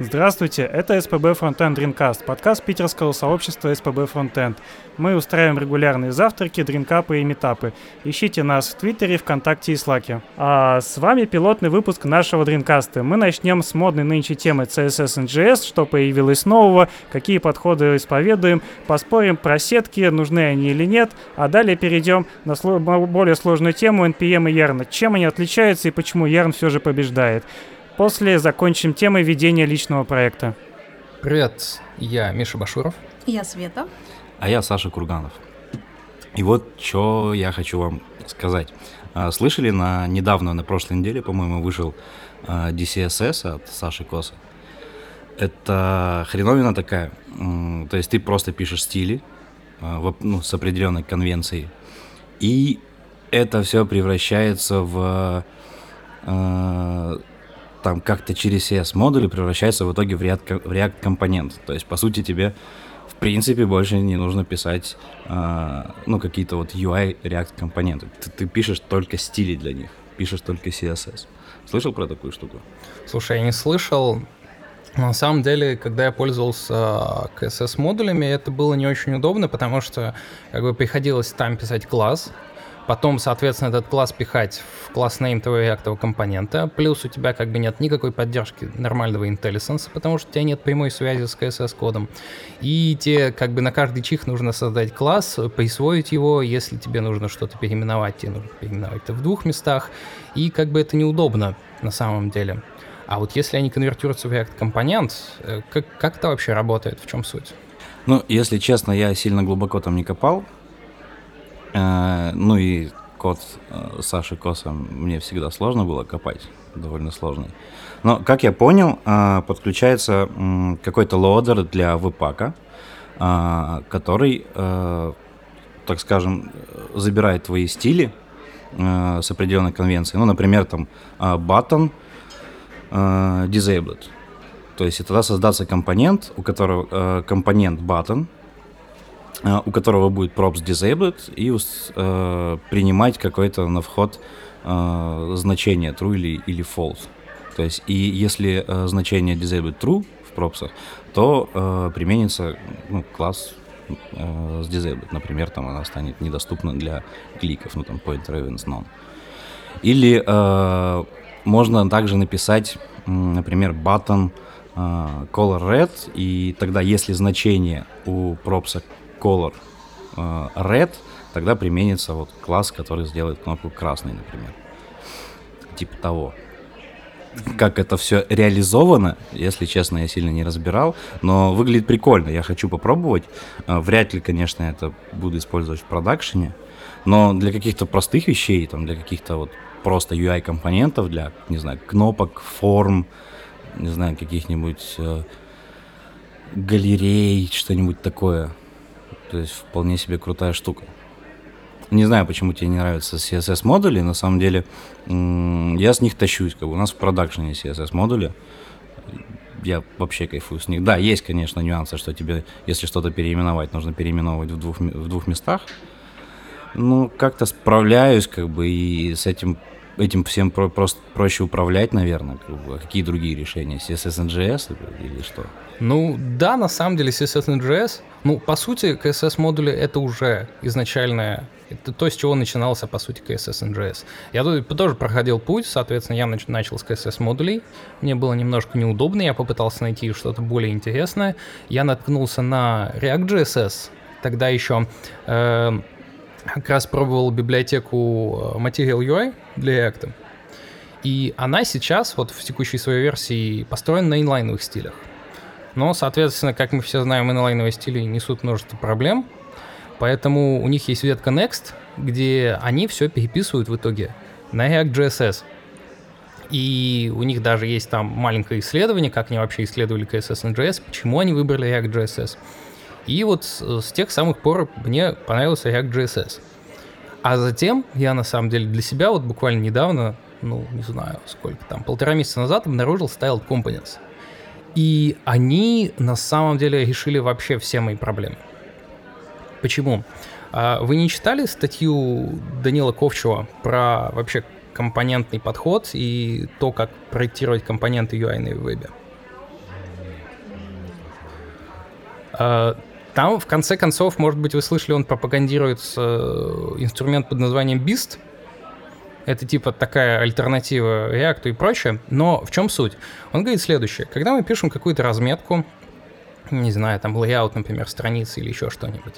Здравствуйте, это SPB Frontend Dreamcast, подкаст питерского сообщества SPB Frontend. Мы устраиваем регулярные завтраки, дринкапы и метапы. Ищите нас в Твиттере, ВКонтакте и Слаке. А с вами пилотный выпуск нашего Dreamcast. Мы начнем с модной нынче темы CSS JS, что появилось нового, какие подходы исповедуем, поспорим про сетки, нужны они или нет, а далее перейдем на сло- более сложную тему NPM и Yarn. Чем они отличаются и почему Yarn все же побеждает. После закончим темой ведения личного проекта. Привет, я Миша Башуров. Я Света. А я Саша Курганов. И вот что я хочу вам сказать. А, слышали, на недавно, на прошлой неделе, по-моему, вышел а, DCSS от Саши Коса. Это хреновина такая. То есть ты просто пишешь стили а, ну, с определенной конвенцией. И это все превращается в там как-то через CS модули превращается в итоге в React, React компонент. То есть, по сути, тебе в принципе больше не нужно писать э, ну какие-то вот UI React компоненты. Ты, ты пишешь только стили для них, пишешь только CSS. Слышал про такую штуку? Слушай, я не слышал. На самом деле, когда я пользовался CSS модулями, это было не очень удобно, потому что как бы приходилось там писать класс, Потом, соответственно, этот класс пихать в класс name твоего реактового компонента. Плюс у тебя как бы нет никакой поддержки нормального IntelliSense, потому что у тебя нет прямой связи с CSS-кодом. И тебе как бы на каждый чих нужно создать класс, присвоить его. Если тебе нужно что-то переименовать, тебе нужно переименовать это в двух местах. И как бы это неудобно на самом деле. А вот если они конвертируются в React компонент, э, как, как это вообще работает? В чем суть? Ну, если честно, я сильно глубоко там не копал. Э, ну и код э, Саши Коса мне всегда сложно было копать, довольно сложный. Но, как я понял, э, подключается какой-то лоадер для веб-пака, который, так скажем, забирает твои стили с определенной конвенцией. Ну, например, там button disabled. То есть и тогда создаться компонент, у которого компонент button – у которого будет props disabled, и э, принимать какое-то на вход э, значение true или, или false. То есть, и если э, значение disabled true в пропсах, то э, применится ну, класс э, с disabled. Например, там она станет недоступна для кликов, ну там pointer events none. Или э, можно также написать, например, button э, color red, и тогда, если значение у пропса color э, red, тогда применится вот класс, который сделает кнопку красной, например. Типа того. Как это все реализовано, если честно, я сильно не разбирал, но выглядит прикольно, я хочу попробовать. Э, вряд ли, конечно, это буду использовать в продакшене, но для каких-то простых вещей, там, для каких-то вот просто UI-компонентов, для, не знаю, кнопок, форм, не знаю, каких-нибудь э, галерей, что-нибудь такое, то есть вполне себе крутая штука. Не знаю, почему тебе не нравятся CSS модули. На самом деле, я с них тащусь. Как бы у нас в продакшене CSS модули. Я вообще кайфую с них. Да, есть, конечно, нюансы, что тебе, если что-то переименовать, нужно переименовывать в двух, в двух местах. Ну, как-то справляюсь, как бы, и с этим этим всем про просто проще управлять, наверное. Как бы. А какие другие решения? CSS NGS или что? Ну, да, на самом деле CSS NGS, ну, по сути, CSS модули это уже изначальное это то, с чего начинался, по сути, CSS NGS. Я тоже проходил путь, соответственно, я начал с CSS модулей. Мне было немножко неудобно, я попытался найти что-то более интересное. Я наткнулся на React.js, тогда еще э, как раз пробовал библиотеку э, Material UI для React. И она сейчас, вот в текущей своей версии, построена на инлайновых стилях. Но, соответственно, как мы все знаем, инлайновые стили несут множество проблем. Поэтому у них есть ветка Next, где они все переписывают в итоге на React.js. И у них даже есть там маленькое исследование, как они вообще исследовали CSS и JS, почему они выбрали React.js. И вот с, с тех самых пор мне понравился React.js. А затем я на самом деле для себя вот буквально недавно, ну не знаю сколько там, полтора месяца назад обнаружил Styled Components. И они на самом деле решили вообще все мои проблемы. Почему? А вы не читали статью Данила Ковчева про вообще компонентный подход и то, как проектировать компоненты UI на вебе? Там, в конце концов, может быть, вы слышали, он пропагандирует э, инструмент под названием Beast. Это типа такая альтернатива React и прочее. Но в чем суть? Он говорит следующее. Когда мы пишем какую-то разметку, не знаю, там layout, например, страницы или еще что-нибудь,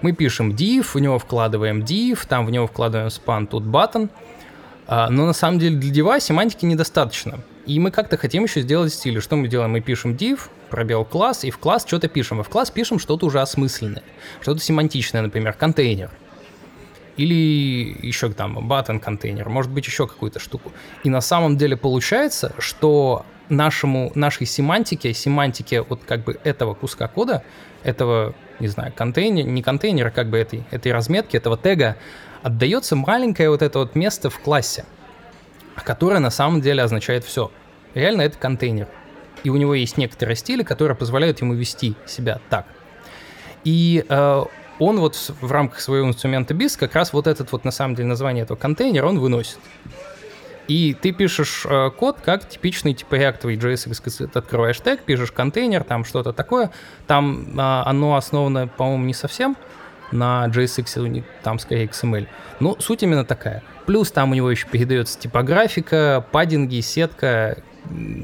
мы пишем div, в него вкладываем div, там в него вкладываем span, тут button, а, но на самом деле для div семантики недостаточно. И мы как-то хотим еще сделать стиль. Что мы делаем? Мы пишем div, пробел класс, и в класс что-то пишем. А в класс пишем что-то уже осмысленное, что-то семантичное, например, контейнер. Или еще там button контейнер, может быть еще какую-то штуку. И на самом деле получается, что нашему, нашей семантике, семантике вот как бы этого куска кода, этого, не знаю, контейнера, не контейнера, как бы этой, этой разметки, этого тега, отдается маленькое вот это вот место в классе, которое на самом деле означает все. Реально это контейнер. И у него есть некоторые стили, которые позволяют ему вести себя так. И э, он вот в рамках своего инструмента BIS как раз вот этот вот на самом деле название этого контейнера он выносит. И ты пишешь э, код как типичный типа реактовый JS, ты открываешь тег, пишешь контейнер, там что-то такое. Там э, оно основано, по-моему, не совсем на JSX, там скорее XML. Но суть именно такая. Плюс там у него еще передается типографика, паддинги, сетка,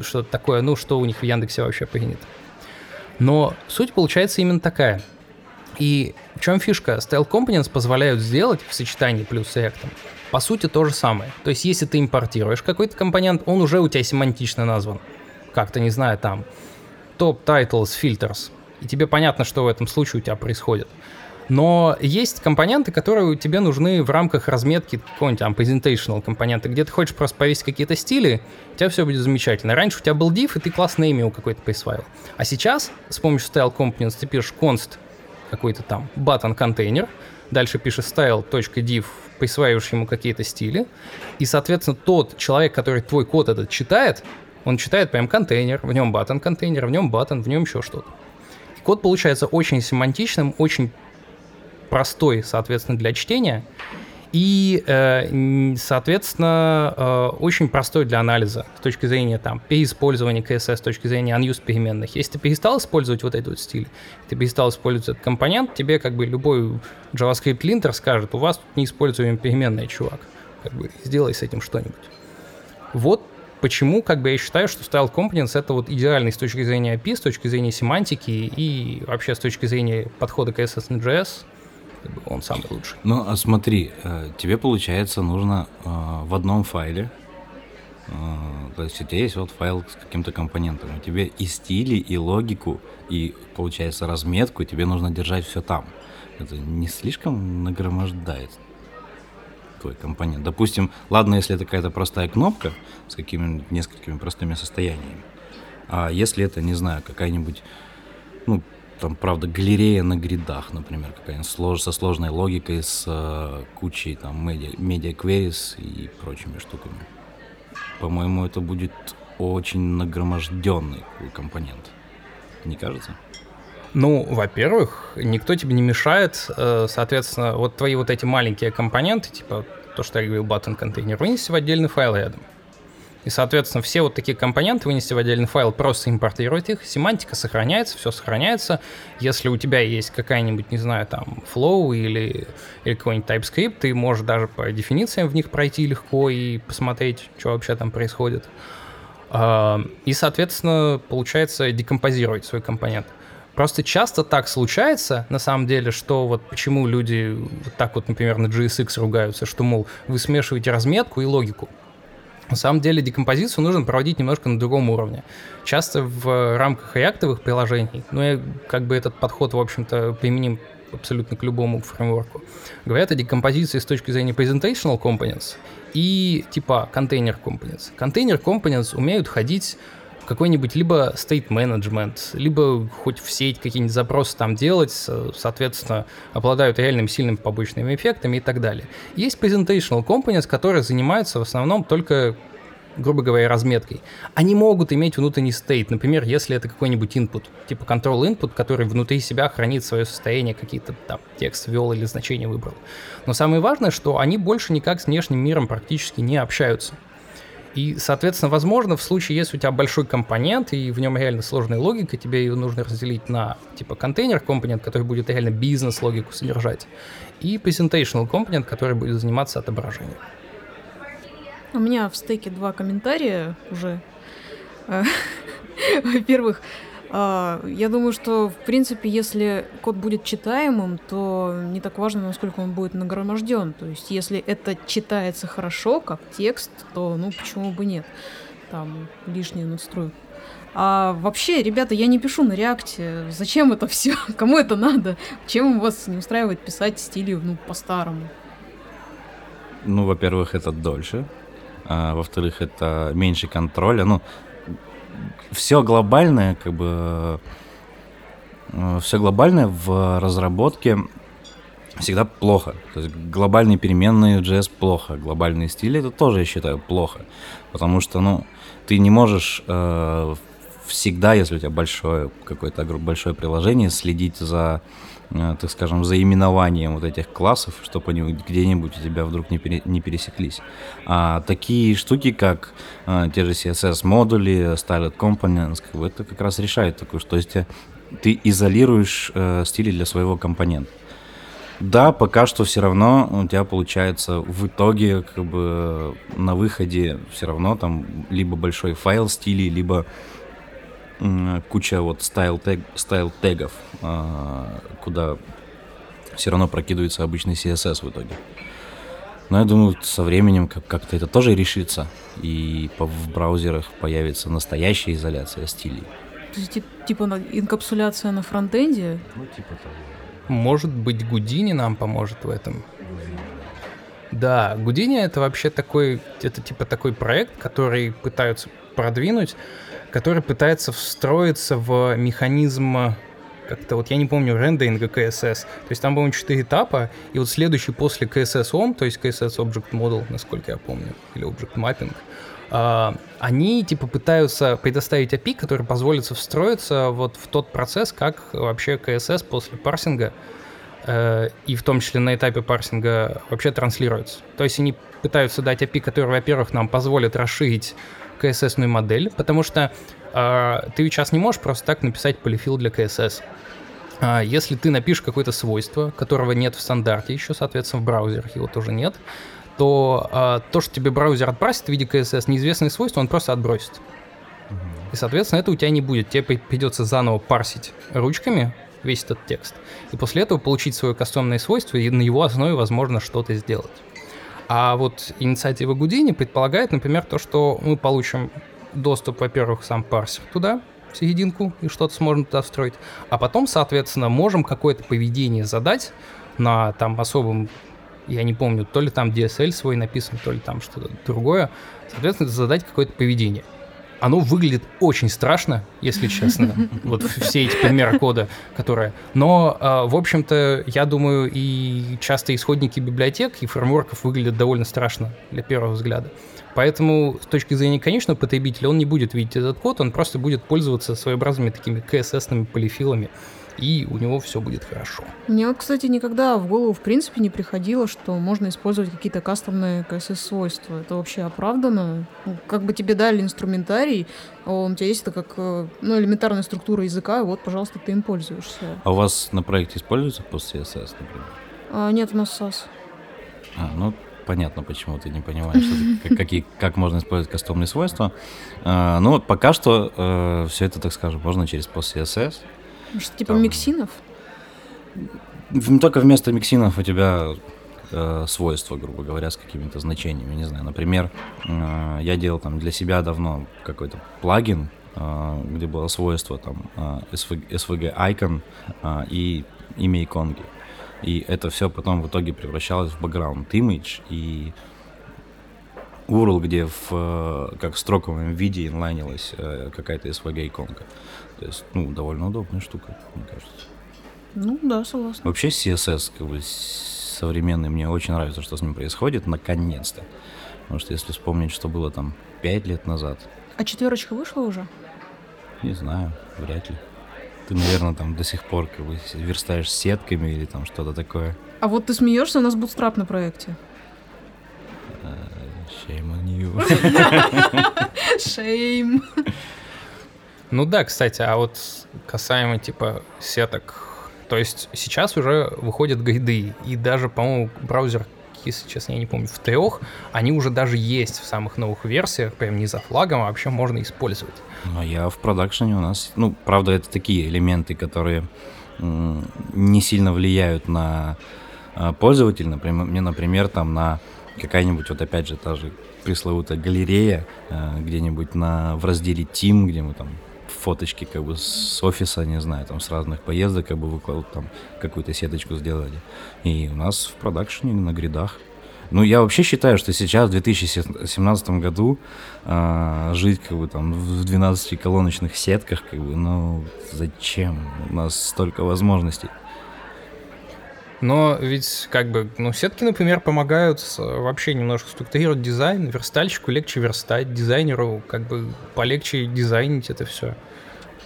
что-то такое, ну, что у них в Яндексе вообще принято. Но суть получается именно такая. И в чем фишка? Style Components позволяют сделать в сочетании плюс с React по сути то же самое. То есть если ты импортируешь какой-то компонент, он уже у тебя семантично назван. Как-то, не знаю, там, top titles filters. И тебе понятно, что в этом случае у тебя происходит. Но есть компоненты, которые тебе нужны в рамках разметки какого-нибудь там presentational компонента, где ты хочешь просто повесить какие-то стили, у тебя все будет замечательно. Раньше у тебя был div, и ты класс неймил какой-то присваивал. А сейчас с помощью style components ты пишешь const какой-то там button контейнер, дальше пишешь style.div, присваиваешь ему какие-то стили, и, соответственно, тот человек, который твой код этот читает, он читает прям контейнер, в нем button контейнер, в нем button, в нем еще что-то. Код получается очень семантичным, очень простой, соответственно, для чтения, и, э, соответственно, э, очень простой для анализа с точки зрения там переиспользования CSS, с точки зрения unused переменных. Если ты перестал использовать вот этот вот стиль, ты перестал использовать этот компонент, тебе как бы любой JavaScript линтер скажет, у вас тут неиспользуемая переменная, чувак. Как бы сделай с этим что-нибудь. Вот почему, как бы я считаю, что Style Components это вот идеальный с точки зрения API, с точки зрения семантики и вообще с точки зрения подхода к CSS на JS как бы он самый лучший. Ну, а смотри, э, тебе, получается, нужно э, в одном файле, э, то есть у тебя есть вот файл с каким-то компонентом, у тебя и стили, и логику, и, получается, разметку, тебе нужно держать все там. Это не слишком нагромождает твой компонент. Допустим, ладно, если это какая-то простая кнопка с какими-нибудь несколькими простыми состояниями, а если это, не знаю, какая-нибудь, ну, там, правда, галерея на гридах, например, какая-нибудь слож, со сложной логикой, с э, кучей там медиа, медиа и прочими штуками. По-моему, это будет очень нагроможденный компонент. Не кажется? Ну, во-первых, никто тебе не мешает, э, соответственно, вот твои вот эти маленькие компоненты, типа то, что я говорил, button контейнер, вынести в отдельный файл рядом. И, соответственно, все вот такие компоненты вынести в отдельный файл, просто импортировать их, семантика сохраняется, все сохраняется. Если у тебя есть какая-нибудь, не знаю, там, flow или, или какой-нибудь TypeScript, ты можешь даже по дефинициям в них пройти легко и посмотреть, что вообще там происходит. А, и, соответственно, получается декомпозировать свой компонент. Просто часто так случается, на самом деле, что вот почему люди вот так вот, например, на JSX ругаются, что, мол, вы смешиваете разметку и логику. На самом деле декомпозицию нужно проводить немножко на другом уровне. Часто в рамках реактовых приложений, ну и как бы этот подход, в общем-то, применим абсолютно к любому фреймворку, говорят о декомпозиции с точки зрения presentational components и типа container components. Container components умеют ходить какой-нибудь либо state management, либо хоть в сеть какие-нибудь запросы там делать, соответственно, обладают реальным сильным побочными эффектами и так далее. Есть presentational components, которые занимаются в основном только грубо говоря, разметкой. Они могут иметь внутренний стейт, например, если это какой-нибудь input, типа control input, который внутри себя хранит свое состояние, какие-то там текст ввел или значение выбрал. Но самое важное, что они больше никак с внешним миром практически не общаются. И, соответственно, возможно, в случае, если у тебя большой компонент, и в нем реально сложная логика, тебе ее нужно разделить на, типа, контейнер компонент, который будет реально бизнес-логику содержать, и presentational компонент, который будет заниматься отображением. У меня в стеке два комментария уже. Э, во-первых, я думаю, что, в принципе, если код будет читаемым, то не так важно, насколько он будет нагроможден. То есть, если это читается хорошо, как текст, то, ну, почему бы нет? Там лишнюю надстройку. А вообще, ребята, я не пишу на реакте. Зачем это все? Кому это надо? Чем вас не устраивает писать стиле, ну, по-старому? Ну, во-первых, это дольше. А, во-вторых, это меньше контроля. Ну, все глобальное, как бы, э, все глобальное в разработке всегда плохо. То есть глобальные переменные в JS плохо, глобальные стили это тоже, я считаю, плохо. Потому что, ну, ты не можешь э, всегда, если у тебя большое какое-то большое приложение, следить за Э, так скажем, за именованием вот этих классов, чтобы они где-нибудь у тебя вдруг не, пере, не пересеклись. А такие штуки, как а, те же CSS-модули, Styled Components, как бы это как раз решает такую, что есть ты изолируешь э, стили для своего компонента. Да, пока что все равно у тебя получается в итоге как бы на выходе все равно там либо большой файл стилей, либо куча вот стайл, тег, стайл тегов, а, куда все равно прокидывается обычный CSS в итоге. Но я думаю, со временем как-то это тоже решится, и в браузерах появится настоящая изоляция стилей. То есть, типа инкапсуляция на фронтенде? Ну, типа того. Может быть, Гудини нам поможет в этом. Да, Гудини это вообще такой, это типа такой проект, который пытаются продвинуть который пытается встроиться в механизм как-то вот я не помню рендеринга CSS. То есть там, по-моему, четыре этапа, и вот следующий после CSS OM, то есть CSS Object Model, насколько я помню, или Object Mapping, Uh, они типа пытаются предоставить API, который позволит встроиться вот в тот процесс, как вообще CSS после парсинга uh, и в том числе на этапе парсинга вообще транслируется. То есть они пытаются дать API, который, во-первых, нам позволит расширить CSS-ную модель, потому что э, ты сейчас не можешь просто так написать полифил для CSS. А если ты напишешь какое-то свойство, которого нет в стандарте еще, соответственно, в браузерах его тоже нет, то э, то, что тебе браузер отбросит в виде CSS неизвестные свойства, он просто отбросит. И, соответственно, это у тебя не будет. Тебе придется заново парсить ручками весь этот текст. И после этого получить свое кастомное свойство и на его основе, возможно, что-то сделать. А вот инициатива Гудини предполагает, например, то, что мы получим доступ, во-первых, сам парсер туда, в серединку, и что-то сможем туда встроить. А потом, соответственно, можем какое-то поведение задать на там особом, я не помню, то ли там DSL свой написан, то ли там что-то другое. Соответственно, задать какое-то поведение оно выглядит очень страшно, если честно. Вот все эти примеры кода, которые... Но, а, в общем-то, я думаю, и часто исходники библиотек и фреймворков выглядят довольно страшно для первого взгляда. Поэтому с точки зрения конечного потребителя он не будет видеть этот код, он просто будет пользоваться своеобразными такими CSS-ными полифилами и у него все будет хорошо. Мне вот, кстати, никогда в голову в принципе не приходило, что можно использовать какие-то кастомные CSS-свойства. Это вообще оправдано? Ну, как бы тебе дали инструментарий, а он у тебя есть это как э, ну, элементарная структура языка, и вот, пожалуйста, ты им пользуешься. А у вас на проекте используется PostCSS, например? А, нет, у нас SAS. А, ну, понятно, почему ты не понимаешь, что, как, какие, как можно использовать кастомные свойства. А, ну, пока что э, все это, так скажем, можно через PostCSS. Что, типа Там... миксинов? Только вместо миксинов у тебя э, свойства, грубо говоря, с какими-то значениями. Не знаю, например, э, я делал там для себя давно какой-то плагин, э, где было свойство там э, SVG, SVG icon э, и имя иконки. И это все потом в итоге превращалось в background image и URL, где в, э, как в строковом виде инлайнилась э, какая-то SVG иконка. То есть, ну, довольно удобная штука, мне кажется. Ну, да, согласна. Вообще CSS, как бы, современный, мне очень нравится, что с ним происходит, наконец-то. Потому что если вспомнить, что было там пять лет назад. А четверочка вышла уже? Не знаю, вряд ли. Ты, наверное, там до сих пор как бы верстаешь сетками или там что-то такое. А вот ты смеешься, у нас Bootstrap на проекте. Uh, shame on you. Шейм. Ну да, кстати, а вот касаемо типа сеток, то есть сейчас уже выходят гайды, и даже, по-моему, браузер, если честно, я не помню, в трех, они уже даже есть в самых новых версиях, прям не за флагом, а вообще можно использовать. Ну, я в продакшене у нас, ну, правда, это такие элементы, которые не сильно влияют на а, пользователя. Например, мне, например, там на какая-нибудь, вот опять же, та же пресловутая галерея а, где-нибудь на, в разделе Team, где мы там фоточки как бы с офиса, не знаю, там с разных поездок как бы выкладывают, там какую-то сеточку сделали. И у нас в продакшене на гридах. Ну, я вообще считаю, что сейчас, в 2017 году, а, жить как бы там в 12-колоночных сетках, как бы, ну, зачем? У нас столько возможностей. Но ведь как бы, ну, сетки, например, помогают вообще немножко структурировать дизайн. Верстальщику легче верстать, дизайнеру как бы полегче дизайнить это все.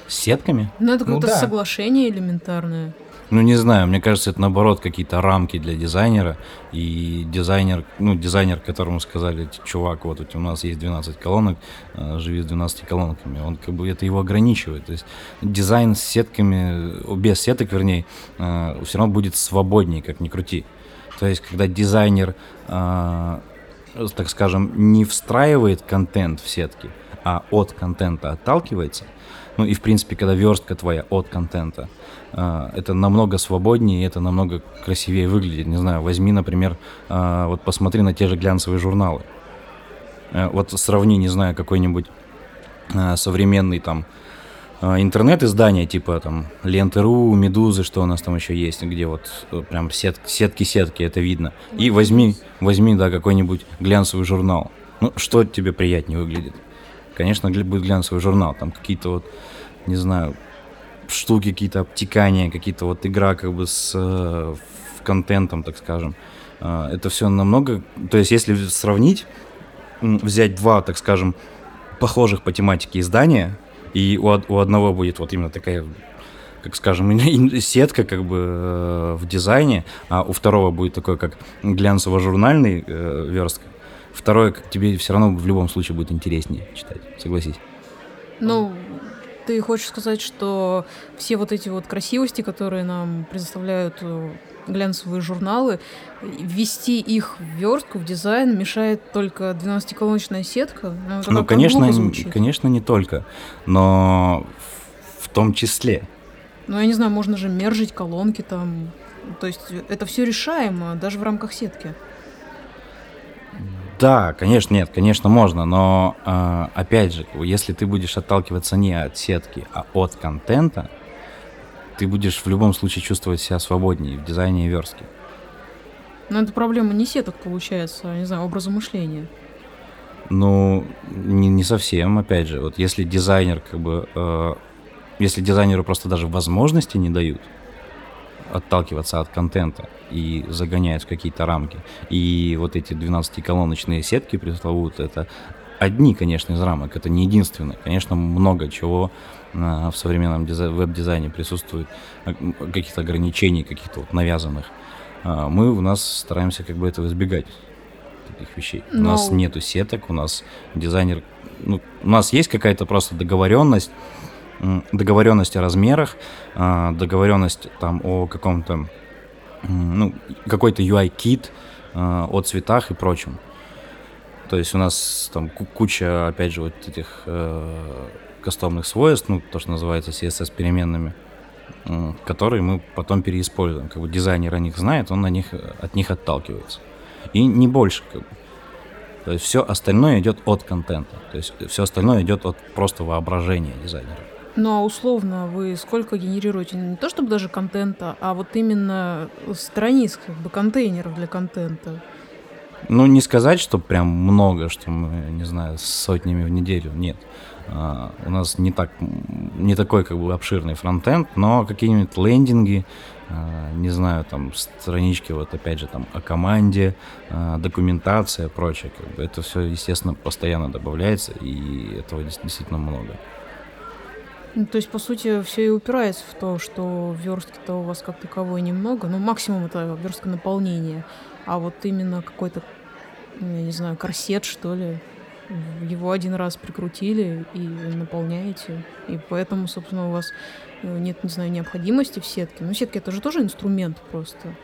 С сетками? Ну, это Ну какое-то да. соглашение элементарное. Ну, не знаю, мне кажется, это наоборот какие-то рамки для дизайнера. И дизайнер, ну, дизайнер, которому сказали, чувак, вот у нас есть 12 колонок, э, живи с 12 колонками, он как бы это его ограничивает. То есть дизайн с сетками, э, без сеток, вернее, все равно будет свободнее, как ни крути. То есть, когда дизайнер, э, так скажем, не встраивает контент в сетки, а от контента отталкивается, ну и в принципе, когда верстка твоя от контента, а, это намного свободнее, это намного красивее выглядит. Не знаю, возьми, например, а, вот посмотри на те же глянцевые журналы. Э, Вот сравни, не знаю, какой-нибудь а, современный там а, интернет-издание, типа там Ленты.ру, Медузы, что у нас там еще есть, где вот э, прям сет- сетки-сетки, это видно. И возьми, возьми, да, какой-нибудь глянцевый журнал. Ну, что тебе приятнее выглядит? Конечно, будет глянцевый журнал, там какие-то вот, не знаю, штуки, какие-то обтекания, какие-то вот игра как бы с э, контентом, так скажем. А, Это все намного... То есть, если сравнить, взять два, так скажем, похожих по тематике издания, и у, у одного будет вот именно такая как скажем, сетка как бы э, в дизайне, а у второго будет такой, как глянцево-журнальный э, верстка. Второе, как тебе все равно в любом случае будет интереснее читать, согласись. Ну, ты хочешь сказать, что все вот эти вот красивости, которые нам предоставляют э, глянцевые журналы, ввести их в верстку, в дизайн мешает только 12-колоночная сетка? Ну, Ну, конечно, конечно, не только, но в, в том числе. Ну, я не знаю, можно же мержить колонки там. То есть это все решаемо, даже в рамках сетки. Да, конечно, нет, конечно, можно, но э, опять же, если ты будешь отталкиваться не от сетки, а от контента, ты будешь в любом случае чувствовать себя свободнее в дизайне и верстке. Но это проблема не сеток, получается, а, не знаю, образа мышления. Ну, не, не совсем, опять же, вот если дизайнер как бы, э, если дизайнеру просто даже возможности не дают отталкиваться от контента и загоняют в какие-то рамки, и вот эти 12-колоночные сетки пресловутые, это одни, конечно, из рамок, это не единственное. Конечно, много чего э, в современном дизай- веб-дизайне присутствует, м, каких-то ограничений, каких-то вот навязанных. А Мы у нас стараемся как бы этого избегать таких вещей. У Но- нас нету сеток, у нас дизайнер, ну, у нас есть какая-то просто договоренность, договоренность о размерах, а, договоренность там о каком-то, ну, какой-то UI-кит, а, о цветах и прочем. То есть у нас там ку- куча, опять же, вот этих э, кастомных свойств, ну, то, что называется CSS переменными, м, которые мы потом переиспользуем. Как бы дизайнер о них знает, он на них, э, от них отталкивается. И не больше, как бы. То есть все остальное идет от контента. То есть все остальное идет от просто воображения дизайнера. Ну, а условно вы сколько генерируете? Не то чтобы даже контента, а вот именно страниц, как бы контейнеров для контента. Ну, не сказать, что прям много, что мы, не знаю, сотнями в неделю. Нет. А, у нас не так, не такой как бы обширный фронтенд, но какие-нибудь лендинги, а, не знаю, там странички, вот опять же, там о команде, а, документация, прочее, как бы это все, естественно, постоянно добавляется, и этого действительно много. Ну, то есть, по сути, все и упирается в то, что верстки-то у вас как таковой немного. Ну, максимум это верстка наполнения. А вот именно какой-то, ну, я не знаю, корсет, что ли. его один раз прикрутили и наполняете. И поэтому, собственно, у вас э, нет, не знаю, необходимости в сетке. Но сетка это же тоже инструмент просто.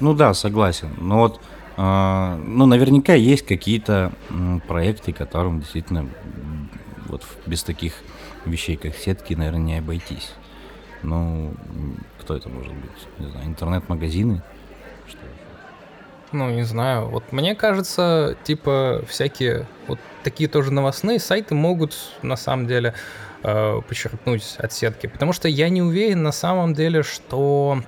Ну да, согласен. Но вот, э, ну, наверняка есть какие-то проекты, которым действительно вот без таких вещей, как сетки, наверное, не обойтись. Ну, кто это может быть? Не знаю, интернет-магазины? Что? Ну, не знаю. Вот мне кажется, типа, всякие вот такие тоже новостные сайты могут на самом деле э, подчеркнуть от сетки. Потому что я не уверен на самом деле, что,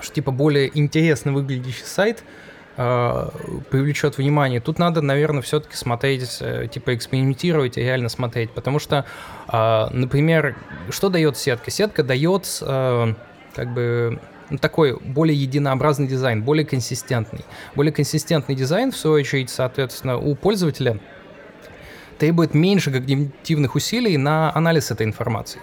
что типа более интересно выглядящий сайт э, привлечет внимание. Тут надо, наверное, все-таки смотреть, э, типа экспериментировать и реально смотреть. Потому что, э, например, что дает сетка? Сетка дает э, как бы ну, такой более единообразный дизайн, более консистентный. Более консистентный дизайн, в свою очередь, соответственно, у пользователя требует меньше когнитивных усилий на анализ этой информации.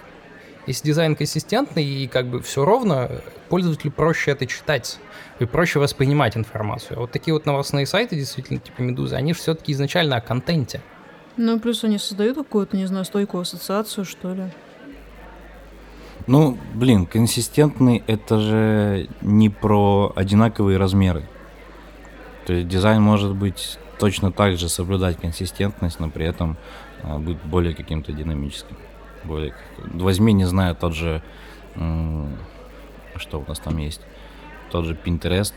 Если дизайн консистентный и как бы все ровно, пользователю проще это читать и проще воспринимать информацию. А вот такие вот новостные сайты, действительно, типа Медузы, они же все-таки изначально о контенте. Ну, и плюс они создают какую-то, не знаю, стойкую ассоциацию, что ли. Ну, блин, консистентный это же не про одинаковые размеры. То есть дизайн может быть точно так же соблюдать консистентность, но при этом а, быть более каким-то динамическим. Возьми, не знаю, тот же... Что у нас там есть? Тот же Pinterest.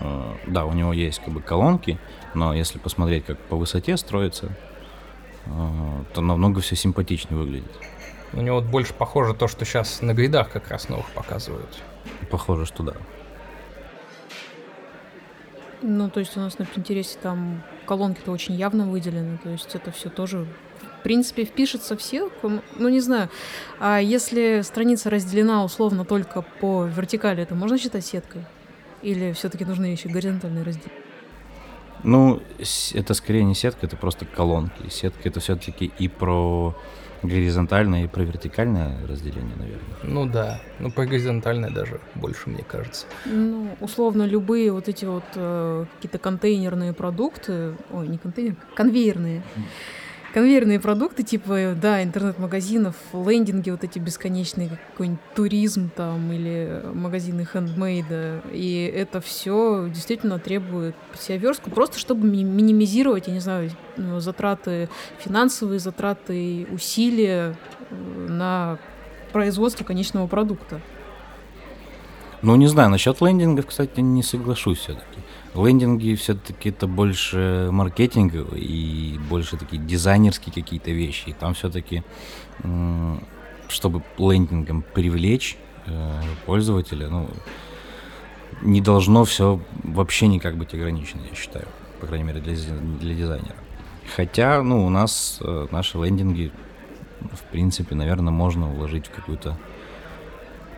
Э, Да, у него есть как бы колонки, но если посмотреть, как по высоте строится, э, то намного все симпатичнее выглядит. У него вот больше похоже то, что сейчас на гридах как раз новых показывают. Похоже, что да. Ну, то есть у нас на Пинтересте там колонки-то очень явно выделены, то есть это все тоже, принципе, впишется в сетку. Ну, не знаю, а если страница разделена условно только по вертикали, это можно считать сеткой? Или все-таки нужны еще горизонтальные разделы? Ну, это скорее не сетка, это просто колонки. Сетка это все-таки и про горизонтальное, и про вертикальное разделение, наверное. Ну да, ну по горизонтальной даже больше, мне кажется. Ну, условно, любые вот эти вот э, какие-то контейнерные продукты, ой, не контейнер, конвейерные, конвейерные продукты, типа, э, да, интернет-магазинов, лендинги вот эти бесконечные, как какой-нибудь туризм там или магазины хендмейда, и это все действительно требует под себя верстку, просто чтобы ми- минимизировать, я не знаю, ну, затраты, финансовые затраты, усилия э, на производство конечного продукта. Ну, не знаю, насчет лендингов, кстати, не соглашусь все-таки. Лендинги все-таки это больше маркетинговые и больше такие дизайнерские какие-то вещи. И там все-таки, чтобы лендингом привлечь э, пользователя, ну, не должно все вообще никак быть ограничено, я считаю. По крайней мере, для, для дизайнера. Хотя, ну, у нас э, наши лендинги, в принципе, наверное, можно уложить в какую-то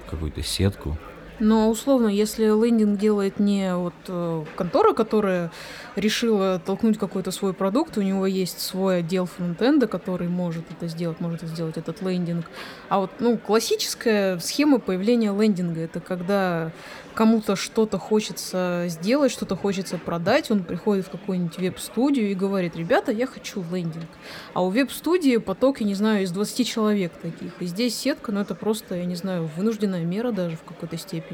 какую-то сетку. Но условно, если лендинг делает не вот э, контора, которая решила толкнуть какой-то свой продукт, у него есть свой отдел фронтенда, который может это сделать, может сделать этот лендинг. А вот ну, классическая схема появления лендинга это когда кому-то что-то хочется сделать, что-то хочется продать, он приходит в какую-нибудь веб-студию и говорит, ребята, я хочу лендинг. А у веб-студии поток, я не знаю, из 20 человек таких. И здесь сетка, ну это просто, я не знаю, вынужденная мера даже в какой-то степени.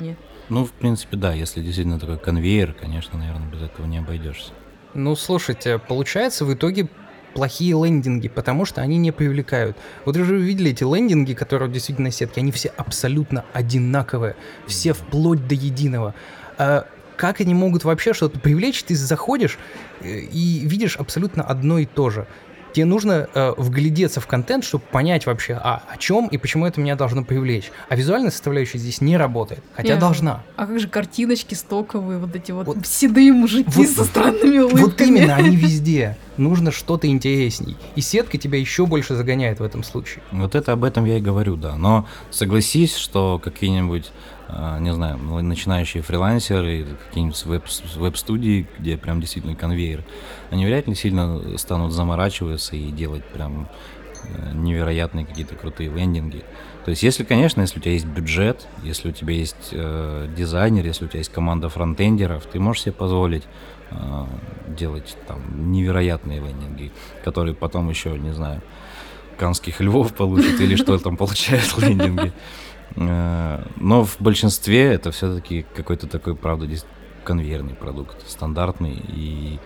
Ну, в принципе, да, если действительно такой конвейер, конечно, наверное, без этого не обойдешься. Ну, слушайте, получается в итоге плохие лендинги, потому что они не привлекают. Вот вы же видели эти лендинги, которые действительно сетки, они все абсолютно одинаковые, все вплоть до единого. А как они могут вообще что-то привлечь? Ты заходишь э, и видишь абсолютно одно и то же. Тебе нужно э, вглядеться в контент, чтобы понять вообще, а, о чем и почему это меня должно привлечь. А визуальная составляющая здесь не работает, хотя Не, должна. А как же картиночки стоковые, вот эти вот, Вот- седые мужики вот- со странными улыбками? Вот именно, они везде. Нужно что-то интересней. И сетка тебя еще больше загоняет в этом случае. Вот это об этом я и говорю, да. Но согласись, что какие-нибудь, э, не знаю, начинающие фрилансеры, какие-нибудь веб- веб-студии, где прям действительно конвейер, они вряд ли сильно станут заморачиваться и делать прям э, невероятные какие-то крутые лендинги. То есть, если, конечно, если у тебя есть бюджет, если у тебя есть э, дизайнер, если у тебя есть команда фронтендеров, ты можешь себе позволить э, делать там невероятные лендинги, которые потом еще, не знаю, канских львов получат или что там получают лендинги. Э, но в большинстве это все-таки какой-то такой, правда, конвейерный продукт, стандартный, и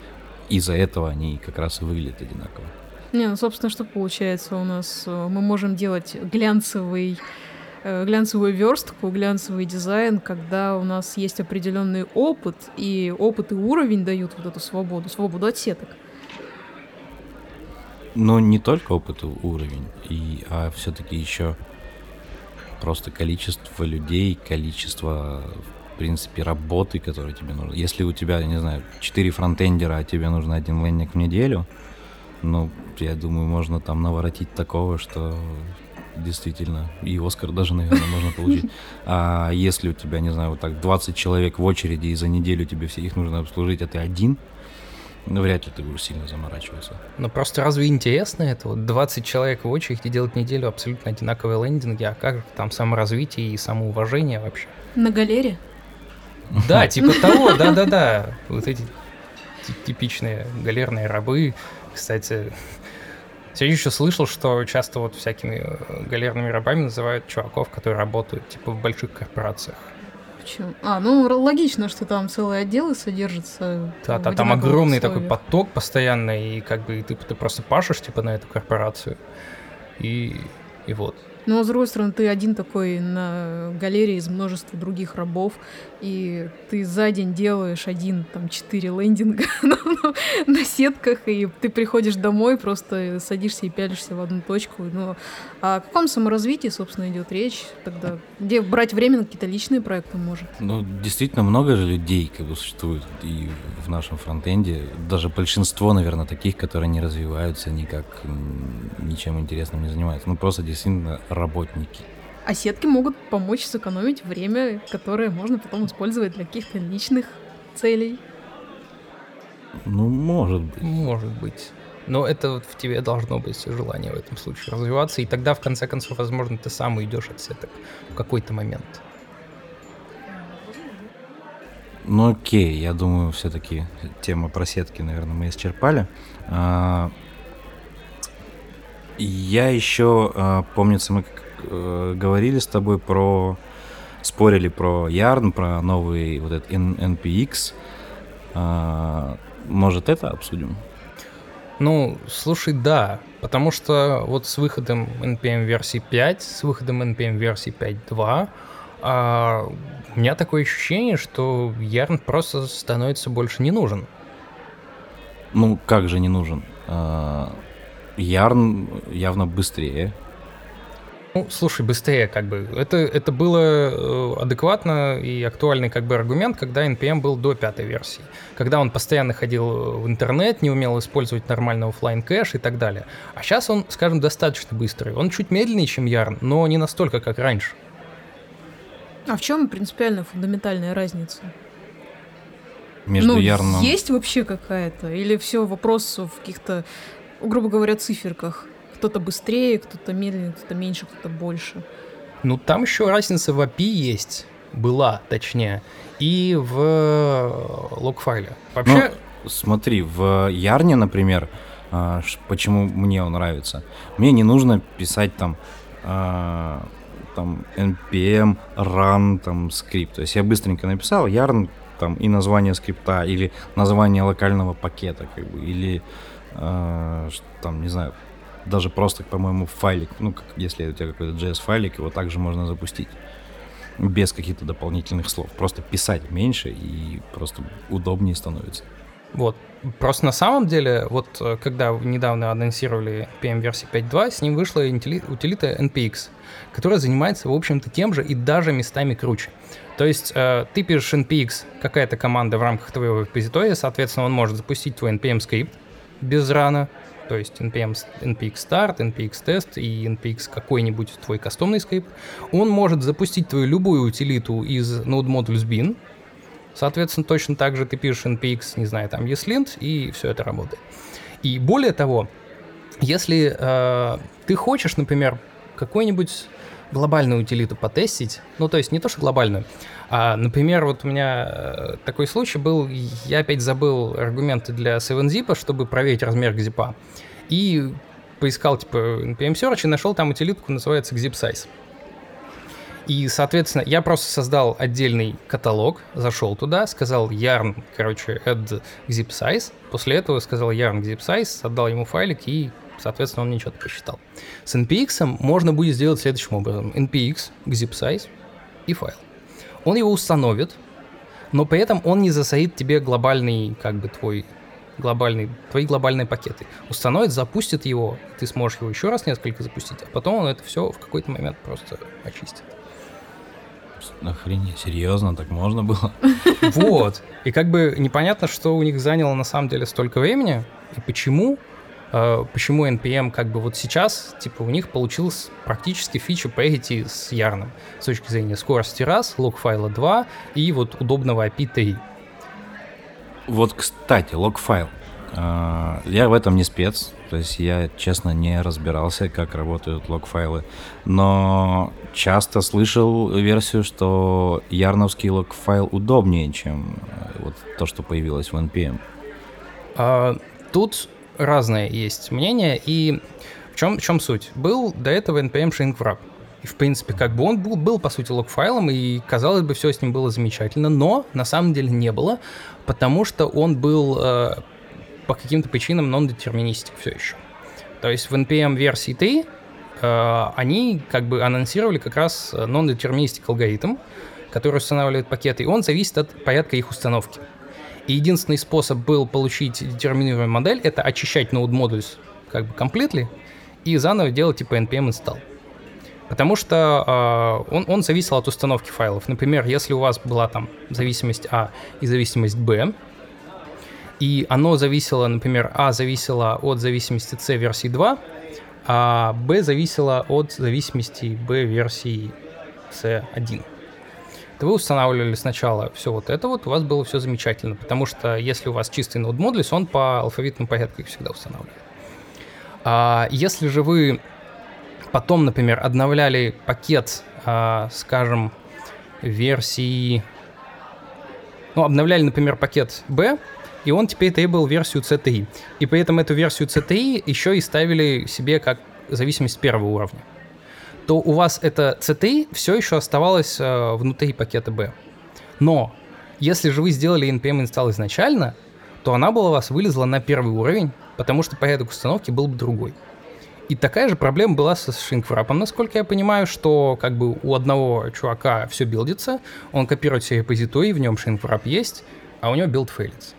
из-за этого они как раз и выглядят одинаково. Не, ну, собственно, что получается у нас? Мы можем делать глянцевый э, глянцевую верстку, глянцевый дизайн, когда у нас есть определенный опыт, и опыт и уровень дают вот эту свободу, свободу от сеток. Но не только опыт и уровень, и, а все-таки еще просто количество людей, количество, в принципе, работы, которые тебе нужны. Если у тебя, не знаю, 4 фронтендера, а тебе нужен один лендинг в неделю, ну, я думаю, можно там наворотить такого, что действительно, и Оскар даже, наверное, можно получить. А если у тебя, не знаю, вот так 20 человек в очереди, и за неделю тебе все их нужно обслужить, а ты один, ну, вряд ли ты будешь сильно заморачиваться. Ну, просто разве интересно это? Вот 20 человек в очереди делать неделю абсолютно одинаковые лендинги, а как там саморазвитие и самоуважение вообще? На галере? Да, типа того, да-да-да. Вот эти типичные галерные рабы, кстати, я еще слышал, что часто вот всякими э, галерными рабами называют чуваков, которые работают типа в больших корпорациях. Почему? А, ну логично, что там целые отделы содержатся. Да, да там огромный условиях. такой поток постоянный, и как бы ты, ты просто пашешь типа на эту корпорацию. И, и вот. Но, с другой стороны, ты один такой на галерее из множества других рабов, и ты за день делаешь один, там, четыре лендинга на сетках, и ты приходишь домой, просто садишься и пялишься в одну точку. Ну, а о каком саморазвитии, собственно, идет речь тогда? Где брать время на какие-то личные проекты может? Ну, действительно, много же людей как бы существует и в нашем фронтенде. Даже большинство, наверное, таких, которые не развиваются никак, ничем интересным не занимаются. Ну, просто действительно работники. А сетки могут помочь сэкономить время, которое можно потом использовать для каких-то личных целей. Ну, может быть. Может быть. Но это вот в тебе должно быть желание в этом случае развиваться, и тогда, в конце концов, возможно, ты сам уйдешь от сеток в какой-то момент. Ну окей, я думаю, все-таки тема про сетки, наверное, мы исчерпали. А, я еще, а, помнится, мы э, говорили с тобой про, спорили про Yarn, про новый вот этот NPX. А, может, это обсудим? Ну, слушай, да, потому что вот с выходом NPM версии 5, с выходом NPM версии 5.2, а, у меня такое ощущение, что Yarn просто становится больше не нужен. Ну, как же не нужен? А, Ярн явно быстрее. Ну, слушай, быстрее как бы. Это, это было э, адекватно и актуальный как бы аргумент, когда NPM был до пятой версии. Когда он постоянно ходил в интернет, не умел использовать нормальный офлайн кэш и так далее. А сейчас он, скажем, достаточно быстрый. Он чуть медленнее, чем Yarn, но не настолько, как раньше. А в чем принципиальная фундаментальная разница? Между ну, Ярном... есть вообще какая-то? Или все вопрос в каких-то грубо говоря, циферках. Кто-то быстрее, кто-то медленнее, кто-то меньше, кто-то больше. Ну, там еще разница в API есть. Была, точнее. И в э, лог-файле. Вообще... Ну, смотри, в Ярне, например, а, почему мне он нравится. Мне не нужно писать там а, там npm run там скрипт. То есть я быстренько написал yarn там и название скрипта или название локального пакета как бы или э, там, не знаю, даже просто, по-моему, файлик, ну, как, если у тебя какой-то JS-файлик, его также можно запустить без каких-то дополнительных слов. Просто писать меньше и просто удобнее становится. Вот. Просто на самом деле, вот э, когда недавно анонсировали PM-версии 5.2, с ним вышла утилита NPX, которая занимается, в общем-то, тем же и даже местами круче. То есть э, ты пишешь NPX, какая-то команда в рамках твоего репозитория, соответственно, он может запустить твой NPM-скрипт, без рана, то есть npm, npx start, npx test и npx какой-нибудь твой кастомный скрипт, он может запустить твою любую утилиту из node modules bin, соответственно, точно так же ты пишешь npx, не знаю, там eslint, и все это работает. И более того, если э, ты хочешь, например, какой-нибудь глобальную утилиту потестить, ну, то есть не то, что глобальную, а, например, вот у меня э, такой случай был, я опять забыл аргументы для 7-zip, чтобы проверить размер зипа, и поискал, типа, npm search и нашел там утилитку, называется zip size. И, соответственно, я просто создал отдельный каталог, зашел туда, сказал yarn, короче, add zip size. После этого сказал yarn zip size, отдал ему файлик и, соответственно, он мне что-то посчитал. С npx можно будет сделать следующим образом. npx, zip size и файл. Он его установит, но при этом он не засорит тебе глобальный, как бы, твой глобальный, твои глобальные пакеты. Установит, запустит его, ты сможешь его еще раз несколько запустить, а потом он это все в какой-то момент просто очистит. Охренеть, серьезно, так можно было? Вот. И как бы непонятно, что у них заняло на самом деле столько времени, и почему, почему NPM как бы вот сейчас, типа, у них получилось практически фича parity с Ярном с точки зрения скорости раз, лог файла 2 и вот удобного API 3. Вот, кстати, лог файл. А, я в этом не спец, то есть я, честно, не разбирался, как работают лог-файлы, но часто слышал версию, что ярновский лог-файл удобнее, чем э, вот то, что появилось в NPM. А, тут разное есть мнение, и в чем, в чем суть? Был до этого NPM Shrink Wrap, и, в принципе, как бы он был, был по сути, лог-файлом, и, казалось бы, все с ним было замечательно, но на самом деле не было, потому что он был э, по каким-то причинам non-deterministic все еще. То есть в NPM версии 3 э, они как бы анонсировали как раз non-deterministic алгоритм, который устанавливает пакеты, и он зависит от порядка их установки. И единственный способ был получить детерминируемую модель — это очищать node modules как бы completely и заново делать типа npm install. Потому что э, он, он зависел от установки файлов. Например, если у вас была там зависимость А и зависимость Б, и оно зависело, например, А зависело от зависимости C версии 2, а B зависело от зависимости B версии C1. То вы устанавливали сначала все вот это вот, у вас было все замечательно, потому что если у вас чистый нод Modules, он по алфавитному порядку всегда устанавливает. А если же вы потом, например, обновляли пакет, а, скажем, версии... Ну, обновляли, например, пакет B, и он теперь требовал версию C3. И при этом эту версию C3 еще и ставили себе как зависимость первого уровня. То у вас это C3 все еще оставалось э, внутри пакета B. Но если же вы сделали npm install изначально, то она была у вас вылезла на первый уровень, потому что порядок установки был бы другой. И такая же проблема была со Shrinkwrap, насколько я понимаю, что как бы у одного чувака все билдится, он копирует все репозитории, в нем Shrinkwrap есть, а у него build фейлится.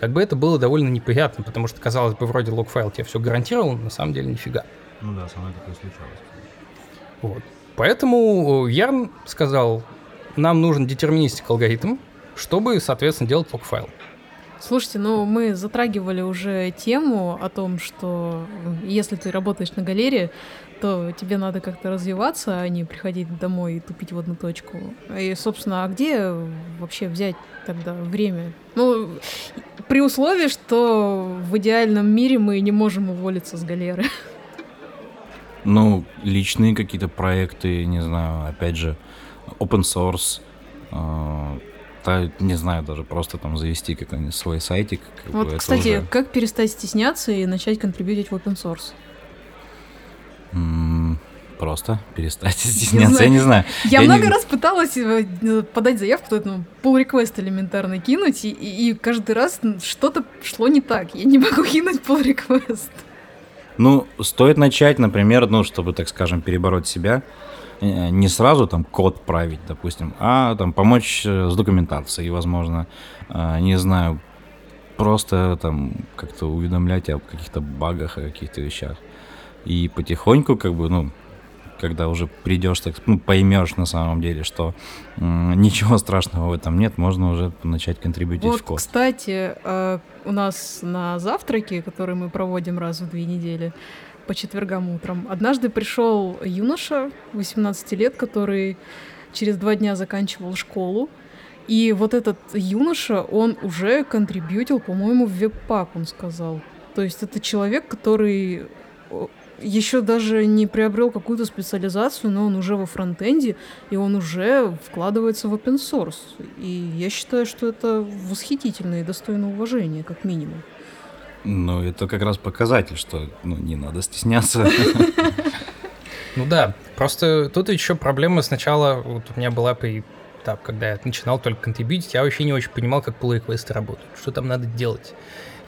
Как бы это было довольно неприятно, потому что, казалось бы, вроде лог-файл тебе все гарантировал, на самом деле нифига. Ну да, со мной такое случалось. Вот. Поэтому Yarn сказал, нам нужен детерминистик алгоритм, чтобы, соответственно, делать лог-файл. Слушайте, ну мы затрагивали уже тему о том, что если ты работаешь на галерее, то тебе надо как-то развиваться, а не приходить домой и тупить в одну точку. И, собственно, а где вообще взять тогда время? Ну, при условии, что в идеальном мире мы не можем уволиться с галеры. Ну, личные какие-то проекты, не знаю, опять же, open source, э, не знаю, даже просто там завести какой-нибудь свой сайтик. Как вот, кстати, уже... как перестать стесняться и начать контрибьютить в open source? просто перестать стесняться, я не знаю. Я, я много не... раз пыталась э, подать заявку, то ну, pull request элементарно кинуть, и, и каждый раз что-то шло не так. Я не могу кинуть pull request. Ну, стоит начать, например, ну, чтобы, так скажем, перебороть себя, э, не сразу там код править, допустим, а там помочь э, с документацией, возможно, не знаю, просто там как-то уведомлять о каких-то багах, о каких-то вещах. И потихоньку, как бы, ну, когда уже придешь, так, ну, поймешь на самом деле, что м- ничего страшного в этом нет, можно уже начать контрибьютить вот, в код. Кстати, э, у нас на завтраке, который мы проводим раз в две недели, по четвергам утром, однажды пришел юноша 18 лет, который через два дня заканчивал школу. И вот этот юноша, он уже контрибьютил, по-моему, в веб-пак, он сказал. То есть это человек, который еще даже не приобрел какую-то специализацию, но он уже во фронтенде, и он уже вкладывается в open source. И я считаю, что это восхитительно и достойно уважения, как минимум. Ну, это как раз показатель, что ну, не надо стесняться. Ну да, просто тут еще проблема сначала, вот у меня была при так, когда я начинал только контрибьютить, я вообще не очень понимал, как pull реквесты работают, что там надо делать.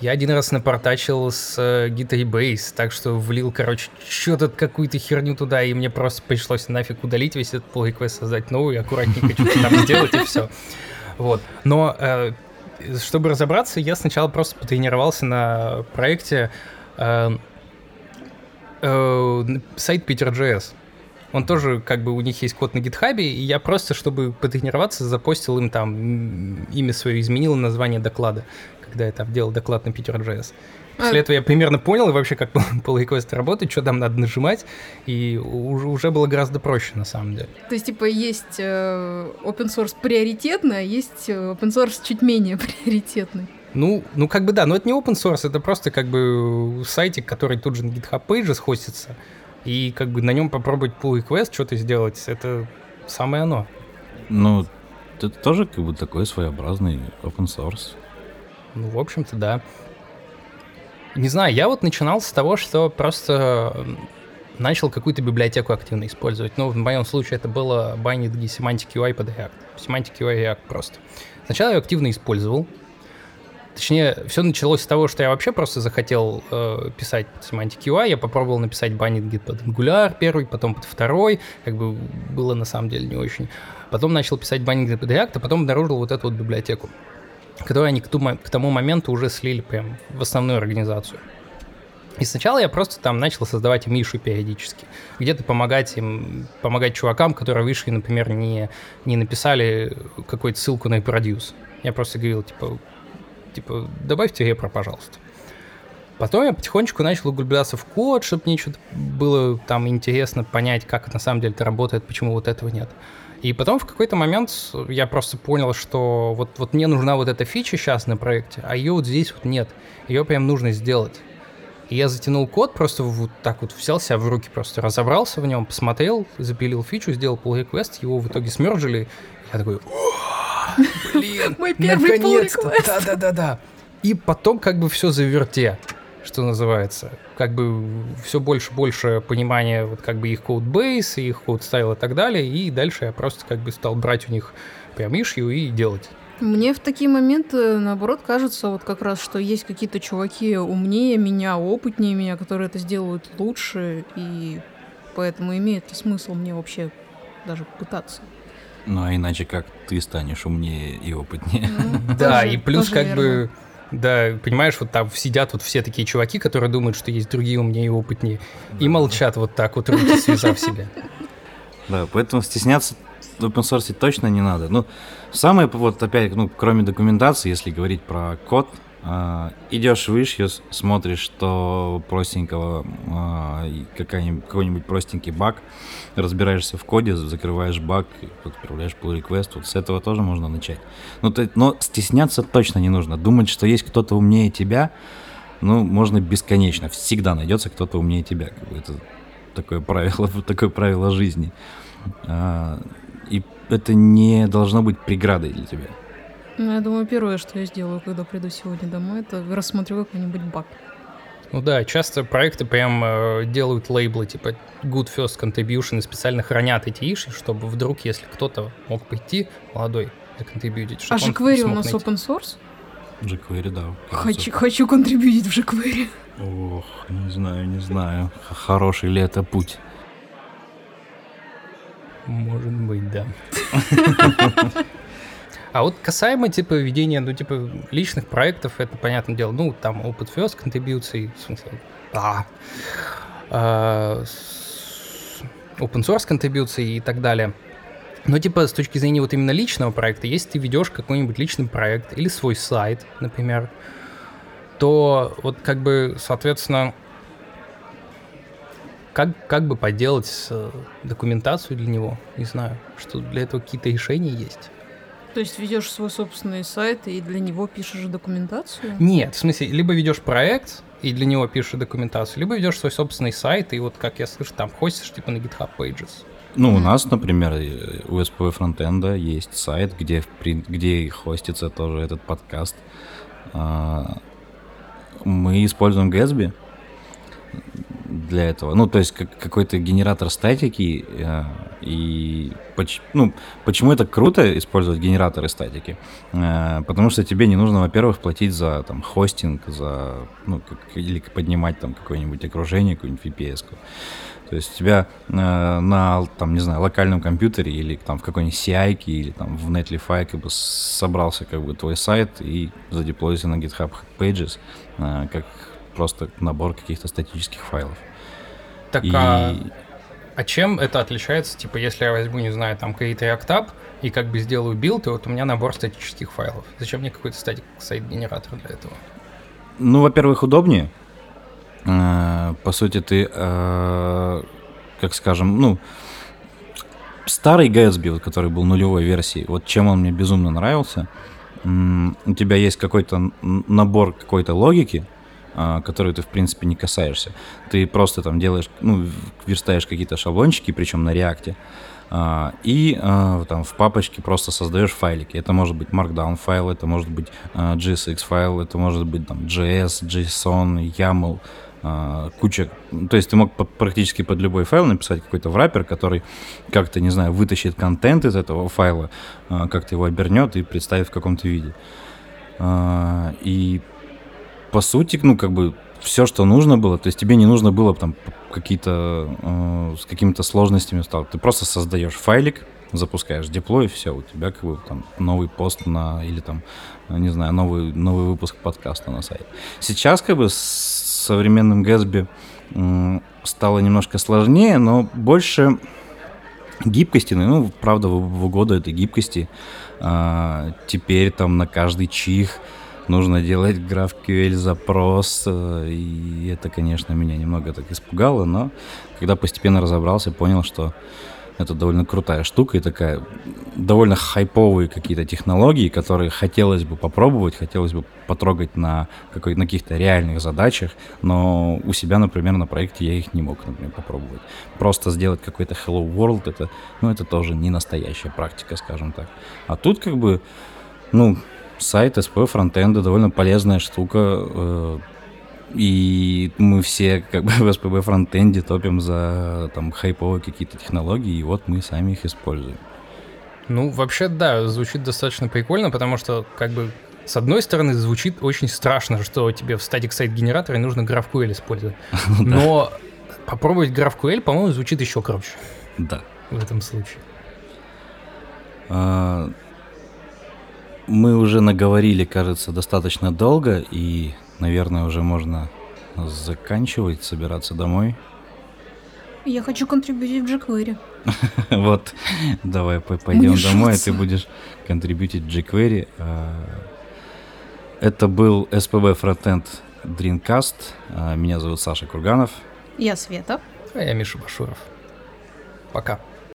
Я один раз напортачил с э, Base, так что влил, короче, что-то какую-то херню туда, и мне просто пришлось нафиг удалить весь этот pull request, создать новый, аккуратненько что-то там сделать, и все. Вот. Но э, чтобы разобраться, я сначала просто потренировался на проекте э, э, сайт Peter.js. Он тоже, как бы, у них есть код на гитхабе, и я просто, чтобы потренироваться, запостил им там имя свое, изменил название доклада, когда я там делал доклад на Peter.js. После а... этого я примерно понял вообще, как pull request работает, что там надо нажимать, и уже, уже было гораздо проще на самом деле. То есть, типа, есть э, open source приоритетный, а есть э, open source чуть менее приоритетный. Ну, ну, как бы да, но это не open source, это просто как бы сайтик, который тут же на GitHub Pages хостится, и как бы на нем попробовать pull request что-то сделать, это самое оно. Ну, это тоже как бы такой своеобразный open source. Ну, в общем-то, да. Не знаю, я вот начинал с того, что просто начал какую-то библиотеку активно использовать. Ну, в моем случае это было Binding Semantic UI под React. Semantic UI React просто. Сначала я активно использовал. Точнее, все началось с того, что я вообще просто захотел э, писать Semantic UI. Я попробовал написать Binding под Angular первый, потом под второй. Как бы было на самом деле не очень. Потом начал писать Binding под React, а потом обнаружил вот эту вот библиотеку которые они к, ту, к тому моменту уже слили прям в основную организацию. И сначала я просто там начал создавать Мишу периодически. Где-то помогать им, помогать чувакам, которые вышли, например, не, не написали какую-то ссылку на Produce. Я просто говорил, типа, типа, добавьте репро, пожалуйста. Потом я потихонечку начал углубляться в код, чтобы мне что-то было там интересно понять, как на самом деле это работает, почему вот этого нет. И потом в какой-то момент я просто понял, что вот, вот мне нужна вот эта фича сейчас на проекте, а ее вот здесь вот нет. Ее прям нужно сделать. И я затянул код, просто вот так вот взял себя в руки, просто разобрался в нем, посмотрел, запилил фичу, сделал pull request, его в итоге смержили. Я такой, блин, наконец-то, да-да-да-да. И потом как бы все заверте что называется. Как бы все больше-больше понимания вот как бы их кодбейс, их код стайл и так далее, и дальше я просто как бы стал брать у них прям ишью и делать. Мне в такие моменты, наоборот, кажется, вот как раз, что есть какие-то чуваки умнее меня, опытнее меня, которые это сделают лучше, и поэтому имеет ли смысл мне вообще даже пытаться. Ну, а иначе как ты станешь умнее и опытнее? Ну, да, и плюс как бы да, понимаешь, вот там сидят вот все такие чуваки, которые думают, что есть другие умнее и опытнее, да, и молчат вот так вот, руки связав себе. Да, поэтому стесняться в open source точно не надо. Ну, самое, вот опять, ну, кроме документации, если говорить про код, идешь в issue, смотришь, что простенького, uh, какой-нибудь простенький баг, разбираешься в коде, закрываешь баг, отправляешь pull request, вот с этого тоже можно начать. Но, ну, ты, но стесняться точно не нужно. Думать, что есть кто-то умнее тебя, ну, можно бесконечно. Всегда найдется кто-то умнее тебя. Это такое правило, такое правило жизни. Uh, и это не должно быть преградой для тебя. Ну, я думаю, первое, что я сделаю, когда приду сегодня домой, это рассмотрю какой-нибудь баг. Ну да, часто проекты прям э, делают лейблы типа Good First Contribution и специально хранят эти иши, чтобы вдруг, если кто-то мог прийти, молодой, законтрибьютить. А jQuery у нас найти. open source? jQuery, да. Хочу, хочу контрибьютить в jQuery. Ох, не знаю, не знаю. Хороший ли это путь? Может быть, да. А вот касаемо, типа, ведения, ну, типа, личных проектов, это, понятное дело, ну, там, опыт first контрибьюции, в смысле, да, а, open source контрибьюции и так далее. Но, типа, с точки зрения вот именно личного проекта, если ты ведешь какой-нибудь личный проект или свой сайт, например, то вот как бы, соответственно, как, как бы поделать э, документацию для него, не знаю, что для этого какие-то решения есть. То есть ведешь свой собственный сайт и для него пишешь документацию? Нет, в смысле, либо ведешь проект и для него пишешь документацию, либо ведешь свой собственный сайт, и вот, как я слышу, там хостишь типа на GitHub Pages. Ну, у нас, например, э, у SPV фронтенда есть сайт, где, где и хостится тоже этот подкаст. А, Мы используем Gatsby для этого. Ну, то есть как, какой-то генератор статики. э, И поч- ну, почему это круто использовать генераторы статики? Э, Потому что тебе не нужно, во-первых, платить за там, хостинг, за, ну, как- или поднимать там какое-нибудь окружение, какую-нибудь VPS. -ку. То есть у тебя э, на, там, не знаю, локальном компьютере или там в какой-нибудь CI или там в Netlify как бы собрался как бы твой сайт и задеплоился на GitHub Pages э, как просто набор каких-то статических файлов. Так, И а, а чем это отличается? Типа, если я возьму, не знаю, там какие-то React и как бы сделаю build, и вот у меня набор статических файлов. Зачем мне какой-то static site generator для этого? Ну, во-первых, удобнее. Э, По сути, ты, э, как скажем, ну, старый Gatsby, который был нулевой версии, вот чем он мне безумно нравился, у тебя есть какой-то набор какой-то логики, а, которой ты, в принципе, не касаешься. Ты просто там делаешь, ну, верстаешь какие-то шаблончики, причем на реакте, а, и а, там в папочке просто создаешь файлики. Это может быть Markdown файл, это может быть JSX файл, это может быть там JS, JSON, YAML, куча. То есть ты мог практически под любой файл написать какой-то враппер, который как-то, не знаю, вытащит контент из этого файла, как-то его обернет и представит в каком-то виде. И по сути, ну, как бы все, что нужно было, то есть тебе не нужно было там какие-то э, с какими-то сложностями стал. Ты просто создаешь файлик, запускаешь деплой, и все, у тебя как бы там новый пост на или там, э, не знаю, новый, новый выпуск подкаста на сайте. Сейчас как бы с современным Gatsby м, стало немножко сложнее, но больше гибкости, ну, правда, в, в угоду этой гибкости а, теперь там на каждый чих нужно делать GraphQL запрос, э, и это, конечно, меня немного так испугало, но когда постепенно разобрался, понял, что это довольно крутая штука и такая довольно хайповые какие-то технологии, которые хотелось бы попробовать, хотелось бы потрогать на, какой, на каких-то реальных задачах, но у себя, например, на проекте я их не мог, например, попробовать. Просто сделать какой-то Hello World, это, ну, это тоже не настоящая практика, скажем так. А тут как бы, ну, сайт SPO фронтенда довольно полезная штука, э, и мы все как бы в SPB фронтенде топим за там хайповые какие-то технологии, и вот мы сами их используем. Ну, вообще, да, звучит достаточно прикольно, потому что, как бы, с одной стороны, звучит очень страшно, что тебе в статик сайт генераторе нужно GraphQL использовать. Но попробовать GraphQL, по-моему, звучит еще круче Да. в этом случае. Мы уже наговорили, кажется, достаточно долго, и, наверное, уже можно заканчивать, собираться домой. Я хочу контрибьютить в jQuery. Вот, давай по- пойдем домой, а жутся. ты будешь контрибьютить jQuery. А, Это был SPB Frontend Dreamcast. А, Меня зовут Саша Курганов. Я Света. А я Миша Башуров. Пока.